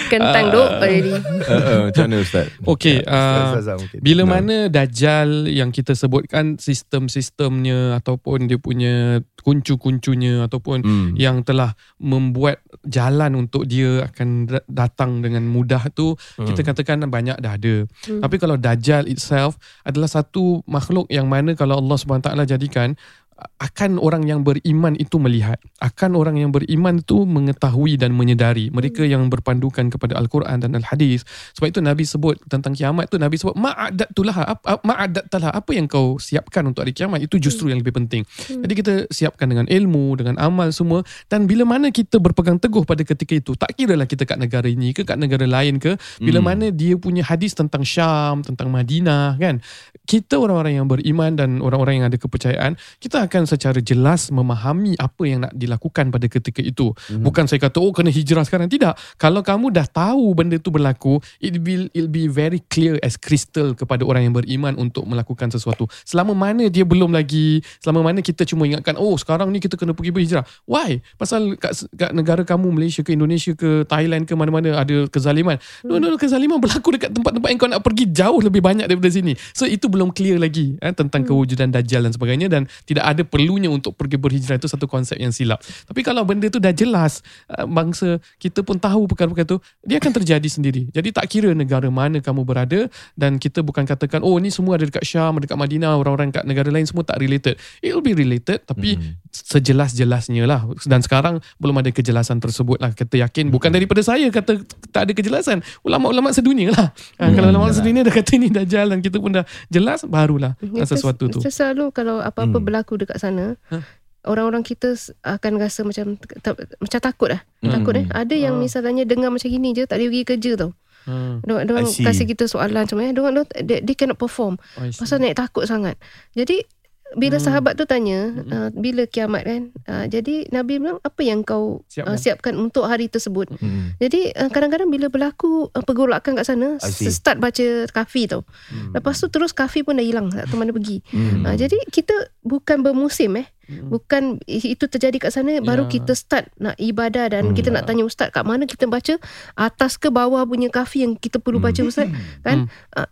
Kentang duk already. Uh, uh, macam mana Ustaz? Okey, uh, Ustaz mungkin. bila mana Dajjal yang kita sebutkan sistem-sistemnya ataupun dia punya kuncu-kuncunya ataupun Hmm. yang telah membuat jalan untuk dia akan da- datang dengan mudah tu Hmm. kita katakan banyak dah ada. Tapi kalau Dajjal itself adalah satu makhluk yang mana kalau Allah SWT jadikan akan orang yang beriman itu melihat. Akan orang yang beriman itu mengetahui dan menyedari. Mereka yang berpandukan kepada al-Quran dan al-hadis. Sebab itu Nabi sebut tentang kiamat tu Nabi sebut ma'adat tulah ma'adat talah apa yang kau siapkan untuk hari kiamat? Itu justru yang lebih penting. Jadi kita siapkan dengan ilmu dengan amal semua. Dan bila mana kita berpegang teguh pada ketika itu tak kiralah kita kat negara ini ke kat negara lain ke. Bila mana dia punya hadis tentang Syam tentang Madinah kan. Kita orang-orang yang beriman dan orang-orang yang ada kepercayaan kita akan secara jelas memahami apa yang nak dilakukan pada ketika itu. Mm-hmm. bukan saya kata oh kena hijrah sekarang. Tidak. Kalau kamu dah tahu benda itu berlaku it will it'll be very clear as crystal kepada orang yang beriman untuk melakukan sesuatu. Selama mana dia belum lagi selama mana kita cuma ingatkan oh sekarang ni kita kena pergi berhijrah. Why? Pasal kat, kat negara kamu Malaysia ke Indonesia ke Thailand ke mana-mana ada kezaliman. No no no kezaliman berlaku dekat tempat-tempat yang kau nak pergi jauh lebih banyak daripada sini. So itu belum clear lagi eh, tentang kewujudan Dajjal dan sebagainya dan tidak ada perlunya untuk pergi berhijrah itu satu konsep yang silap. Tapi kalau benda tu dah jelas uh, bangsa kita pun tahu perkara-perkara tu dia akan terjadi sendiri. Jadi tak kira negara mana kamu berada dan kita bukan katakan oh ni semua ada dekat Syam dekat Madinah orang-orang kat negara lain semua tak related. It will be related tapi Mhm. sejelas-jelasnya lah. Dan sekarang belum ada kejelasan tersebut lah kita yakin. Bukan daripada saya kata tak ada kejelasan. Ulama-ulama sedunia lah. Ha, kalau ulama sedunia dah kata ni dah jalan kita pun dah jelas barulah Kita- sesuatu tu. Kita selalu kalau apa-apa Hmm. berlaku dekat sana, Huh? orang-orang kita akan rasa macam tak, macam takut lah. Takut eh. Ada yang misalnya dengar macam gini je tak boleh pergi kerja tau. Hmm. Diorang, diorang I see. kasih kita soalan macam eh, diorang, diorang, they, they cannot perform. See. Pasal naik takut sangat. Jadi bila Hmm. sahabat tu tanya uh, bila kiamat kan? Uh, jadi Nabi bilang apa yang kau Siapkan. uh, siapkan untuk hari tersebut? Hmm. jadi uh, kadang-kadang bila berlaku uh, pergolakan kat sana start baca kafi tau. Lepas tu terus kafi pun dah hilang tak tahu mana pergi. Uh, jadi kita bukan bermusim eh. Bukan itu terjadi kat sana baru Ya. kita start nak ibadah dan kita nak tanya ustaz kat mana kita baca? Atas ke bawah punya kafi yang kita perlu baca ustaz? Kan? Uh,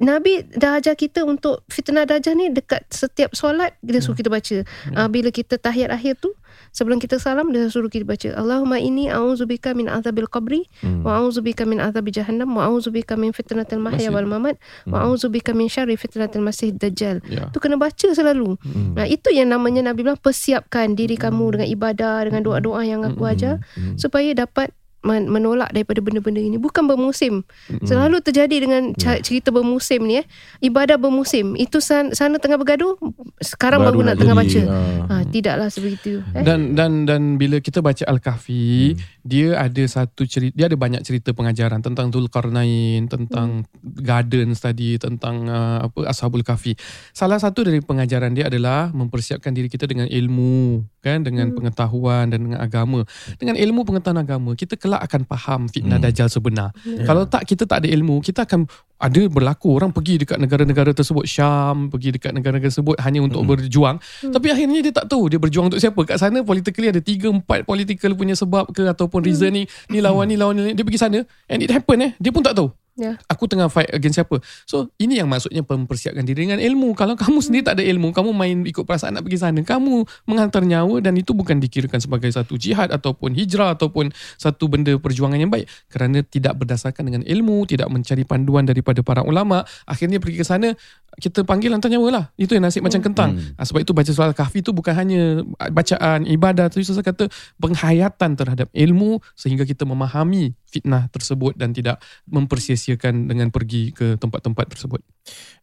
Nabi dah ajar kita untuk fitnah dajjal ni dekat setiap solat dia suruh kita baca. Uh, bila kita tahiyat akhir tu sebelum kita salam dia suruh kita baca. Allahumma inni a'udzubika min azabil qabri wa a'udzubika min azabi jahannam wa a'udzubika min fitnatil mahya wal mamat wa a'udzubika min syarri fitnatil masih dajjal. Ya. Tu kena baca selalu. Nah, itu yang namanya Nabi bilang persiapkan diri kamu dengan ibadah dengan doa-doa yang aku ajar supaya dapat men- menolak daripada benda-benda ini. Bukan bermusim. Selalu terjadi dengan ca- cerita bermusim ni eh. Ibadah bermusim. Itu sana, sana tengah bergaduh sekarang baru, Baru nak nak tengah jadi, baca. ah. ha, tidaklah sebegitu eh. Dan dan dan bila kita baca Al-Kahfi, dia ada satu cerita dia ada banyak cerita pengajaran tentang Zulkarnain, tentang gardens tadi, tentang uh, apa Ashabul Kahfi. Salah satu dari pengajaran dia adalah mempersiapkan diri kita dengan ilmu, kan, dengan pengetahuan dan dengan agama. Dengan ilmu pengetahuan agama, kita kelak akan faham fitnah dajjal sebenar. Kalau tak kita tak ada ilmu, kita akan ada berlaku orang pergi dekat negara-negara tersebut Syam pergi dekat negara-negara tersebut hanya untuk berjuang. Tapi akhirnya dia tak tahu dia berjuang untuk siapa. Kat sana politically ada 3 4 political punya sebab ke ataupun reason ni ni lawan ni lawan ni dia pergi sana and it happen eh. Dia pun tak tahu ya aku tengah fight against siapa. So ini yang maksudnya mempersiapkan diri dengan ilmu. Kalau kamu sendiri tak ada ilmu, kamu main ikut perasaan nak pergi sana, kamu menghantar nyawa dan itu bukan dikirakan sebagai satu jihad ataupun hijrah ataupun satu benda perjuangan yang baik. Kerana tidak berdasarkan dengan ilmu, tidak mencari panduan daripada para ulama, akhirnya pergi ke sana kita panggil hantar nyawa lah. Itu yang nasib macam kentang. Ah, sebab itu baca surah Al-Kahfi tu bukan hanya bacaan ibadah, tapi saya kata penghayatan terhadap ilmu sehingga kita memahami fitnah tersebut dan tidak mempersia-siakan dengan pergi ke tempat-tempat tersebut.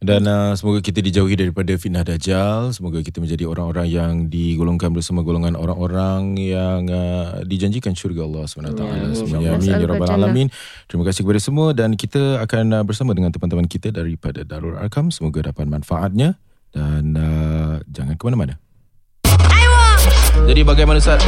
Dan uh, semoga kita dijauhi daripada fitnah dajjal. Semoga kita menjadi orang-orang yang digolongkan bersama golongan orang-orang yang uh, dijanjikan syurga Allah SWT. Semuanya amin ya rabbal alamin. Terima kasih kepada semua dan kita akan uh, bersama dengan teman-teman kita daripada Darul Arkam. Semoga dapat manfaatnya dan uh, jangan ke mana-mana. Jadi bagaimana Ustaz?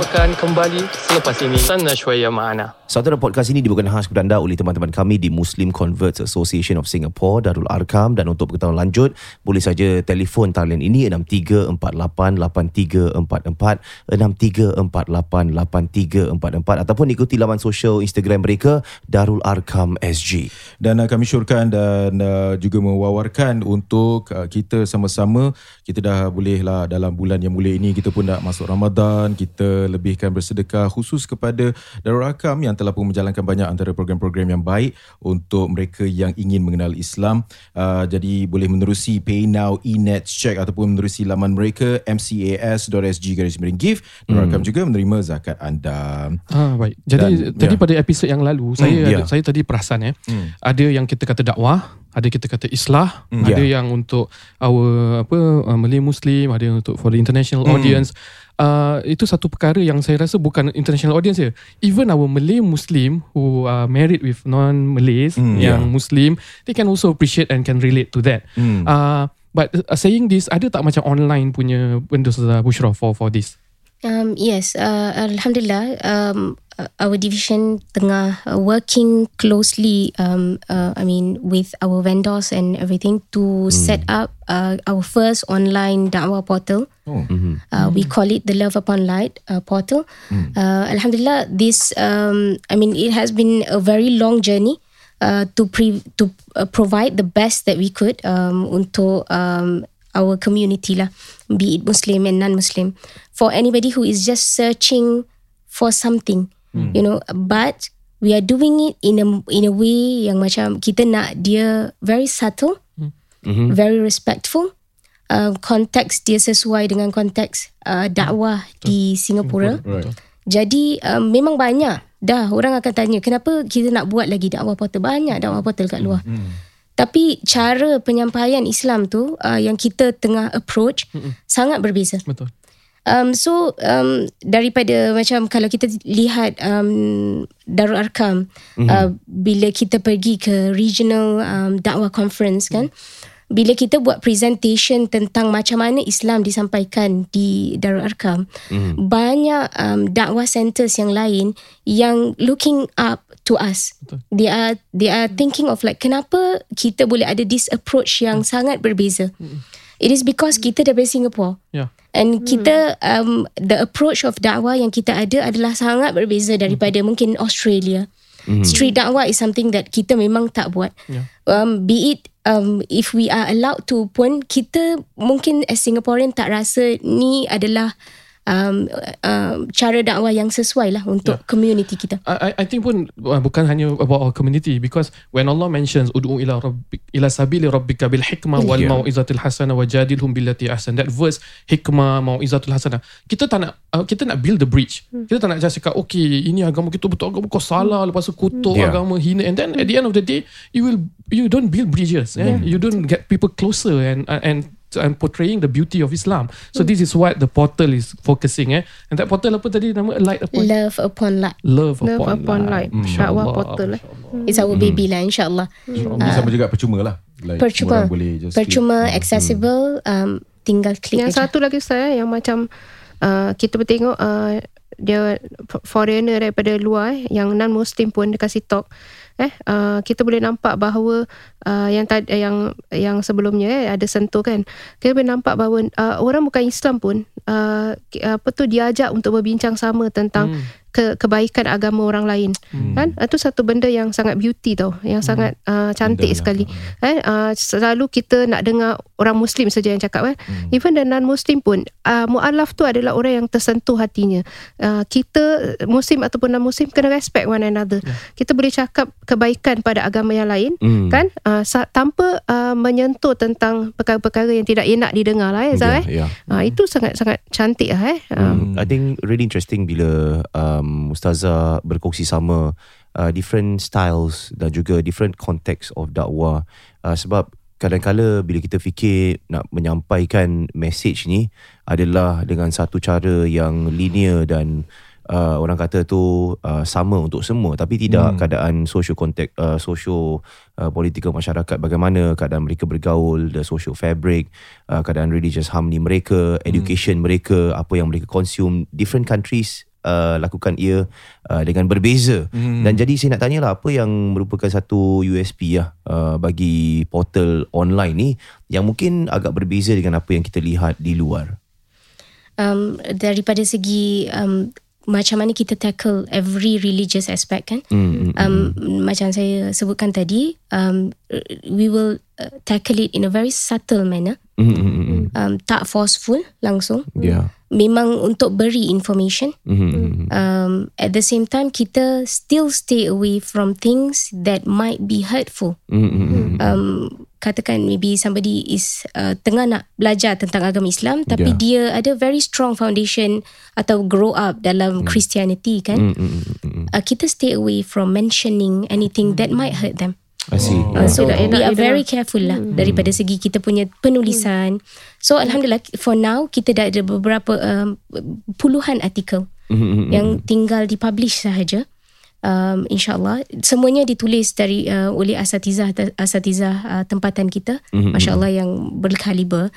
Akan kembali selepas ini. Sana syuaya ma'ana. Saudara podcast ini dibawakan khas kepada anda oleh teman-teman kami di Muslim Converts Association of Singapore Darul Arkam dan untuk pengetahuan lanjut boleh saja telefon talian ini 63488344 63488344 ataupun ikuti laman sosial Instagram mereka Darul Arkam SG. dan uh, kami syurkan dan uh, juga mewawarkan untuk uh, kita sama-sama kita dah boleh lah dalam bulan yang mulia ini kita pun dah masuk Ramadan kita lebihkan bersedekah khusus kepada Darul Arkam yang telah pun menjalankan banyak antara program-program yang baik untuk mereka yang ingin mengenal Islam uh, jadi boleh menerusi PayNow eNet check ataupun menerusi laman mereka mcas.sg garis miring give Darul Arkam juga menerima zakat anda Ah baik. Jadi Dan- tadi ya. pada episod yang lalu saya ya. ada, saya tadi perasan eh. Hmm. Ada yang kita kata dakwah, ada kita kata islah, Hmm. ada Ya. yang untuk our apa uh, Malay Muslim, ada yang untuk for the international Hmm. audience. Uh, itu satu perkara yang saya rasa bukan international audience je. Even our Malay Muslim who are married with non-Malays Hmm, yang ya. Muslim, they can also appreciate and can relate to that. Hmm. Uh, but uh, saying this, ada tak macam online punya benda Ustazah Bushra for for this? Um, yes, uh, Alhamdulillah, um, our division tengah uh, working closely, um, uh, I mean, with our vendors and everything to set up uh, our first online da'wah portal. Oh. Uh, We call it the Love Upon Light uh, portal. Uh, Alhamdulillah, this, um, I mean, it has been a very long journey. Uh, to pre- to uh, provide the best that we could um, untuk um, our community lah, be it Muslim and non-Muslim. For anybody who is just searching for something, you know, but we are doing it in a in a way yang macam kita nak dia very subtle, very respectful. Uh, konteks dia sesuai dengan konteks uh, dakwah di Singapura. Right. Jadi um, memang banyak dah orang akan tanya kenapa kita nak buat lagi dakwah portal banyak dakwah portal kat luar. Tapi cara penyampaian Islam tu uh, yang kita tengah approach sangat berbeza. Betul. Um, so um, daripada macam kalau kita lihat um, Darul Arkam uh, bila kita pergi ke regional um, dakwah conference kan bila kita buat presentation tentang macam mana Islam disampaikan di Darul Arkam banyak um, dakwah centers yang lain yang looking up to us. They are they are thinking of like kenapa kita boleh ada this approach yang sangat berbeza it is because kita daripada Singapore. Ya. And kita um, the approach of dakwah yang kita ada adalah sangat berbeza daripada mungkin Australia. Street dakwah is something that kita memang tak buat. Um, be it um, if we are allowed to pun kita mungkin as Singaporean tak rasa ni adalah um, um, cara dakwah yang sesuai lah untuk Yeah. community kita. I, I- think pun uh, bukan hanya about our community because when Allah mentions ud'u ila rabbik ila sabili rabbika bil hikmah wal Yeah. mau'izatil hasanah wajadilhum billati ahsan that verse hikmah mau'izatul hasanah kita tak nak uh, kita nak build the bridge kita tak nak just cakap okay ini agama kita betul agama kau salah lepas tu kutuk Yeah. agama hina and then at the end of the day you will you don't build bridges eh? you don't get people closer and uh, and and portraying the beauty of Islam so this is what the portal is focusing eh and that portal apa tadi nama light upon Love upon light. Love, Love upon, upon light. Dakwah Allah, portal, eh. Allah. It's our baby lah insyaAllah. Ini sama juga percuma lah like, Percuma. orang boleh just Percuma, click. accessible, um, tinggal klik Yang aja. satu lagi saya yang macam uh, kita bertengok uh, dia foreigner daripada luar eh, yang non muslim pun dia kasih talk eh uh, kita boleh nampak bahawa uh, yang tad, yang yang sebelumnya eh ada sentuh kan? Kita boleh nampak bahawa uh, orang bukan Islam pun uh, apa tu diajak untuk berbincang sama tentang ke, kebaikan agama orang lain. Kan? Itu satu benda yang sangat beauty tau. Yang sangat uh, cantik lah. sekali. eh uh, selalu kita nak dengar orang muslim saja yang cakap eh. Even the non muslim pun uh, mualaf tu adalah orang yang tersentuh hatinya. Uh, kita muslim ataupun non muslim kena respect one another. Kita boleh cakap kebaikan pada agama yang lain Hmm. kan? Uh, sa- tanpa uh, menyentuh tentang perkara-perkara yang tidak enak didengar lah eh Zah, eh? Yeah, yeah. uh, itu sangat-sangat cantik lah eh. Uh, Hmm, I think really interesting bila um, Ustazah berkongsi sama uh, different styles dan juga different context of dakwah. Uh, sebab kadang-kala bila kita fikir nak menyampaikan message ni adalah dengan satu cara yang linear dan uh, orang kata tu uh, sama untuk semua tapi tidak hmm. keadaan social context uh, social uh, political masyarakat bagaimana keadaan mereka bergaul the social fabric uh, keadaan religious harmony mereka education mereka apa yang mereka consume different countries Uh, lakukan ia uh, dengan berbeza hmm. dan jadi saya nak tanya lah apa yang merupakan satu USP lah uh, bagi portal online ni yang mungkin agak berbeza dengan apa yang kita lihat di luar um, daripada segi um, macam mana kita tackle every religious aspect kan hmm. um, macam saya sebutkan tadi um, we will uh, tackle it in a very subtle manner hmm, hmm, hmm. um, tak forceful langsung Yeah. Memang untuk beri information Hmm, hmm, hmm. um, at the same time kita still stay away from things that might be hurtful Hmm, hmm, hmm. um, katakan maybe somebody is uh, tengah nak belajar tentang agama Islam tapi Yeah. dia ada very strong foundation atau grow up dalam Christianity kan Hmm, hmm, hmm, hmm. uh, kita stay away from mentioning anything that might hurt them I see. Uh, so Tidak enak we are very careful lah daripada segi kita punya penulisan. So alhamdulillah for now kita dah ada beberapa um, puluhan artikel Hmm, hmm, hmm. yang tinggal dipublish sahaja. Um, InsyaAllah Semuanya ditulis dari uh, oleh asatizah Asatizah uh, tempatan kita Mhm. Masya Allah yang berkaliber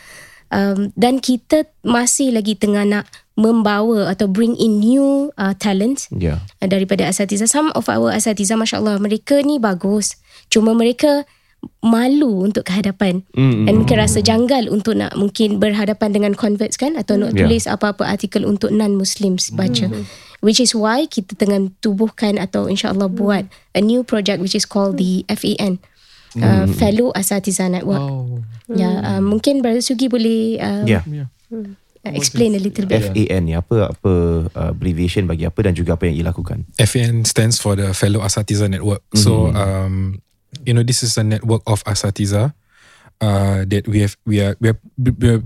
um, Dan kita masih lagi tengah nak Membawa atau bring in new uh, talents Yeah. uh, daripada asatiza. Some of our asatiza, Masya Allah, mereka ni bagus. Cuma mereka malu untuk kehadapan. Mm, Dan mereka rasa janggal untuk nak mungkin berhadapan dengan converts kan. Atau nak Yeah. tulis apa-apa artikel untuk non-Muslims baca. Which is why kita tengah tubuhkan atau insyaAllah buat a new project which is called the FAN. Uh, Fellow Asatiza Network. Wow. Ya, uh, mungkin Brother Sugi boleh uh, Yeah. Yeah. Uh, explain a little bit. FAN ni apa apa uh, abbreviation bagi apa dan juga apa yang ia lakukan. FAN stands for the Fellow Asatiza Network. So, um, you know, this is a network of asatiza uh, that we have we are we are we are,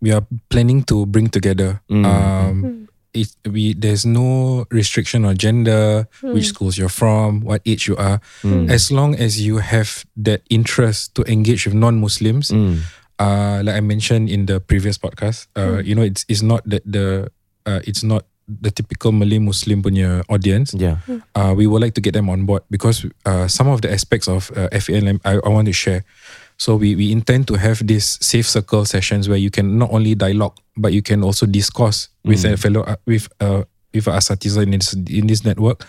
we are planning to bring together. Mm. Um, it, we there's no restriction on gender, which schools you're from, what age you are, as long as you have that interest to engage with non-Muslims. Mm. Uh, like I mentioned in the previous podcast, uh, you know, it's it's not that the uh, it's not the typical Malay Muslim punya audience. Yeah. Uh, we would like to get them on board because uh, some of the aspects of uh, FAN I, I want to share. So we, we intend to have these safe circle sessions where you can not only dialogue but you can also discuss with a fellow uh, with uh, with asatiza in this in this network.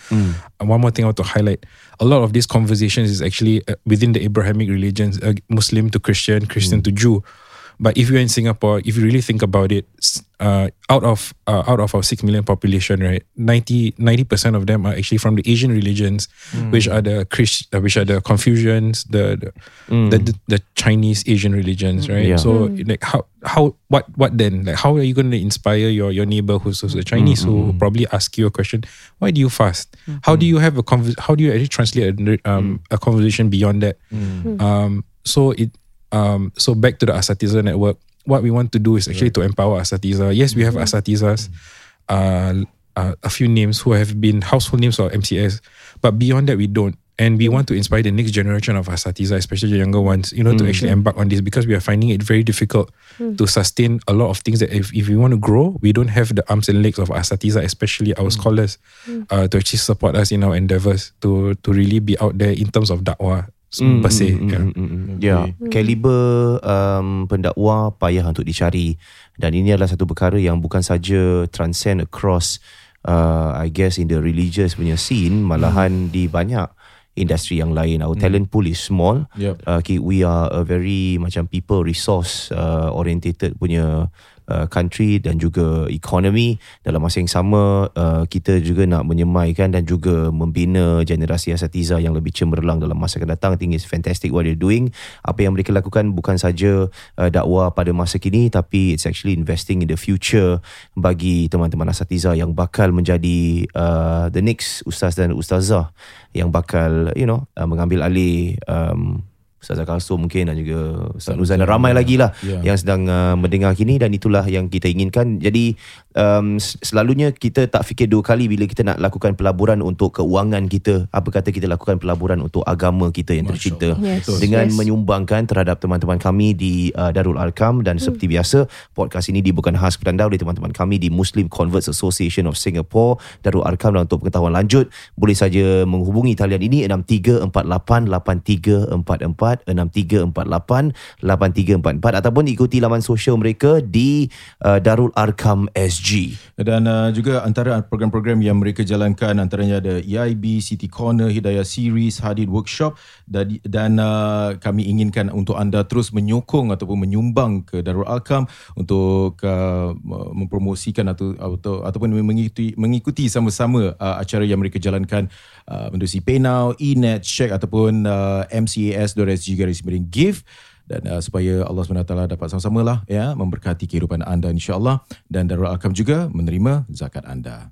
And one more thing I want to highlight: a lot of these conversations is actually uh, within the Abrahamic religions, uh, Muslim to Christian, Christian to Jew. But if you're in Singapore, if you really think about it, uh, out of uh, out of our six million population, right, 90 percent of them are actually from the Asian religions, which are the Christ, uh, which are the Confucians, the the, the, the the Chinese Asian religions, right? Yeah. So like how how what what then? Like how are you going to inspire your your neighbor who's, who's a Chinese who will probably ask you a question? Why do you fast? How do you have a convers- How do you actually translate a, um, a conversation beyond that? Um, so it um, so back to the Asatiza network. What we want to do is actually to empower Asatiza. Yes, we have Asatizas, uh, uh, a few names who have been household names or MCS, but beyond that we don't. And we want to inspire the next generation of Asatiza, especially the younger ones, you know, to actually embark on this because we are finding it very difficult to sustain a lot of things that if, if we want to grow, we don't have the arms and legs of Asatiza, especially our scholars, uh, to actually support us in our endeavors to to really be out there in terms of dakwah Mm, se. mm, yeah. mm, mm, mm. Ya, kaliber um, pendakwa payah untuk dicari dan ini adalah satu perkara yang bukan saja transcend across uh, I guess in the religious punya scene malahan di banyak industri yang lain. Our talent pool is small. Yep. Uh, okay, we are a very macam people resource uh, orientated punya uh, country dan juga economy. Dalam masa yang sama uh, kita juga nak menyemaikan dan juga membina generasi asatiza yang lebih cemerlang dalam masa akan datang. I think it's fantastic what they're doing. Apa yang mereka lakukan bukan saja uh, dakwah pada masa kini tapi it's actually investing in the future bagi teman-teman asatiza yang bakal menjadi uh, the next ustaz dan ustazah yang bakal you know uh, mengambil alih um, Ustazah Kalsum mungkin dan juga Ustaz Nuzan dan ramai lagi lah Ya. yang sedang uh, mendengar kini dan itulah yang kita inginkan. Jadi um, selalunya kita tak fikir dua kali bila kita nak lakukan pelaburan untuk keuangan kita. Apa kata kita lakukan pelaburan untuk agama kita yang tercinta. Yes. Dengan Yes. menyumbangkan terhadap teman-teman kami di uh, Darul Arkam dan seperti biasa podcast ini dibuatkan khas kepada oleh teman-teman kami di Muslim Converts Association of Singapore Darul Arkam dan untuk pengetahuan lanjut boleh saja menghubungi talian ini 63488344 63488344 ataupun ikuti laman sosial mereka di uh, Darul Arkam SG. Dan uh, juga antara program-program yang mereka jalankan antaranya ada EIB, City Corner, Hidayah Series, Hadid Workshop dan, dan uh, kami inginkan untuk anda terus menyokong ataupun menyumbang ke Darul Arkam untuk uh, mempromosikan atau, atau ataupun mengikuti mengikuti sama-sama uh, acara yang mereka jalankan uh, menerusi PayNow, eNet, Check ataupun uh, mcas.sg garis miring give dan uh, supaya Allah SWT dapat sama-sama lah ya memberkati kehidupan anda insya-Allah dan Darul Arkam juga menerima zakat anda.